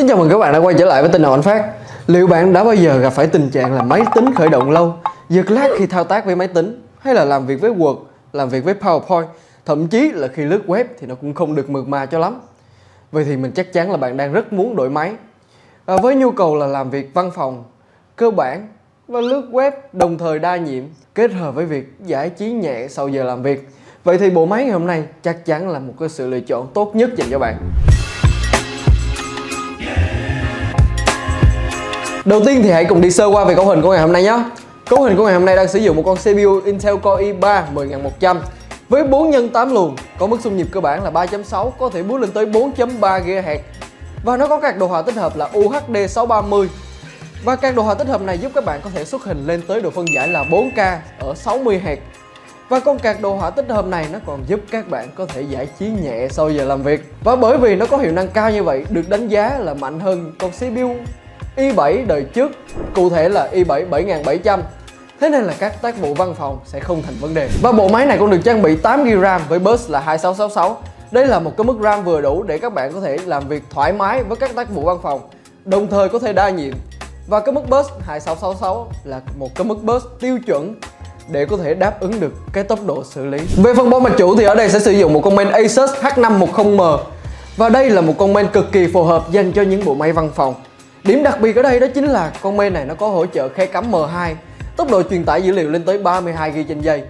Xin chào mừng các bạn đã quay trở lại với tin nào anh phát. Liệu bạn đã bao giờ gặp phải tình trạng là máy tính khởi động lâu Giật lag khi thao tác với máy tính Hay là làm việc với Word, làm việc với PowerPoint Thậm chí là khi lướt web thì nó cũng không được mượt mà cho lắm. Vậy thì mình chắc chắn là bạn đang rất muốn đổi máy. À, Với nhu cầu là làm việc văn phòng, cơ bản và lướt web đồng thời đa nhiệm Kết hợp với việc giải trí nhẹ sau giờ làm việc. Vậy thì bộ máy ngày hôm nay chắc chắn là một cái sự lựa chọn tốt nhất dành cho bạn. Đầu tiên thì hãy cùng đi sơ qua về cấu hình của ngày hôm nay nhé. Cấu hình của ngày hôm nay đang sử dụng một con CPU Intel Core i3 10100 với 4 x 8 luồng, có mức xung nhịp cơ bản là 3.6, có thể boost lên tới 4.3 GHz và nó có các đồ họa tích hợp là UHD 630. Và các đồ họa tích hợp này giúp các bạn có thể xuất hình lên tới độ phân giải là 4K ở 60 Hz. Và con card đồ họa tích hợp này nó còn giúp các bạn có thể giải trí nhẹ sau giờ làm việc. Và bởi vì nó có hiệu năng cao như vậy, được đánh giá là mạnh hơn con CPU i7 đời trước, cụ thể là i7 7700 Thế nên là các tác vụ văn phòng sẽ không thành vấn đề. Và bộ máy này cũng được trang bị 8GB RAM với bus là 2666 Đây là một cái mức RAM vừa đủ để các bạn có thể làm việc thoải mái với các tác vụ văn phòng Đồng thời có thể đa nhiệm. Và cái mức bus 2666 là một cái mức bus tiêu chuẩn để có thể đáp ứng được cái tốc độ xử lý. Về phần bo mạch chủ thì ở đây sẽ sử dụng một con main Asus H510M Và đây là một con main cực kỳ phù hợp dành cho những bộ máy văn phòng. Điểm đặc biệt ở đây đó chính là con main này nó có hỗ trợ khe cắm M2 Tốc độ truyền tải dữ liệu lên tới 32GB trên giây.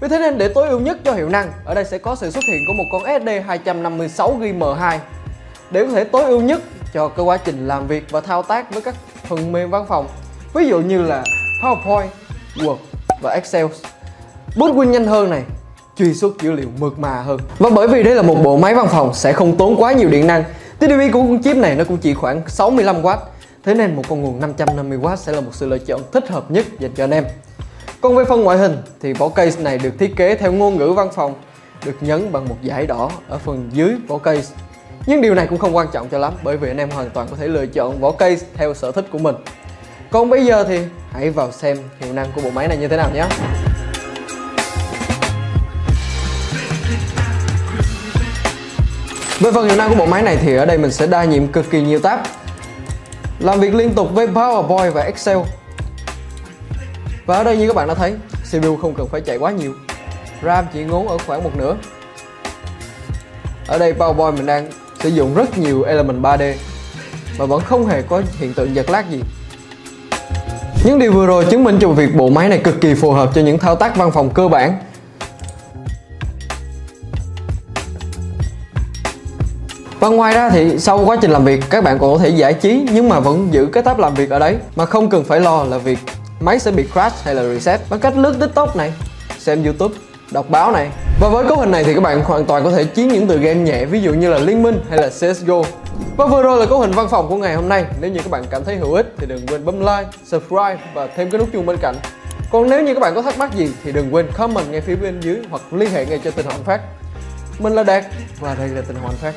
Vì thế nên để tối ưu nhất cho hiệu năng Ở đây sẽ có sự xuất hiện của một con SD 256GB M2 Để có thể tối ưu nhất cho cái quá trình làm việc và thao tác với các phần mềm văn phòng Ví dụ như là PowerPoint, Word và Excel. Bút win nhanh hơn này truy xuất dữ liệu mượt mà hơn. Và bởi vì đây là một bộ máy văn phòng sẽ không tốn quá nhiều điện năng TDP của con chip này nó cũng chỉ khoảng 65W Thế nên một con nguồn 550W sẽ là một sự lựa chọn thích hợp nhất dành cho anh em. Còn về phần ngoại hình thì vỏ case này được thiết kế theo ngôn ngữ văn phòng, Được nhấn bằng một dải đỏ ở phần dưới vỏ case. Nhưng điều này cũng không quan trọng cho lắm, bởi vì anh em hoàn toàn có thể lựa chọn vỏ case theo sở thích của mình. Còn bây giờ thì hãy vào xem hiệu năng của bộ máy này như thế nào nhé. Vâng, vâng, với phần hiệu năng của bộ máy này thì ở đây mình sẽ đa nhiệm cực kỳ nhiều tab. Làm việc liên tục với PowerPoint và Excel. Và ở đây như các bạn đã thấy CPU không cần phải chạy quá nhiều. RAM chỉ ngốn ở khoảng một nửa. Ở đây PowerPoint mình đang sử dụng rất nhiều element 3D Và vẫn không hề có hiện tượng giật lag gì. Những điều vừa rồi chứng minh cho việc bộ máy này cực kỳ phù hợp cho những thao tác văn phòng cơ bản. Và ngoài ra thì sau quá trình làm việc các bạn còn có thể giải trí nhưng mà vẫn giữ cái tab làm việc ở đấy. Mà không cần phải lo là việc máy sẽ bị crash hay là reset bằng cách lướt tiktok này xem youtube đọc báo này. Và với cấu hình này thì các bạn hoàn toàn có thể chiến những tựa game nhẹ ví dụ như là Liên Minh hay là CSGO và vừa rồi là cấu hình văn phòng của ngày hôm nay. Nếu như các bạn cảm thấy hữu ích thì đừng quên bấm like, subscribe và thêm cái nút chuông bên cạnh. Còn nếu như các bạn có thắc mắc gì thì đừng quên comment ngay phía bên dưới hoặc liên hệ ngay cho tình hoàng phát. Mình là Đạt và đây là tình hoàng phát.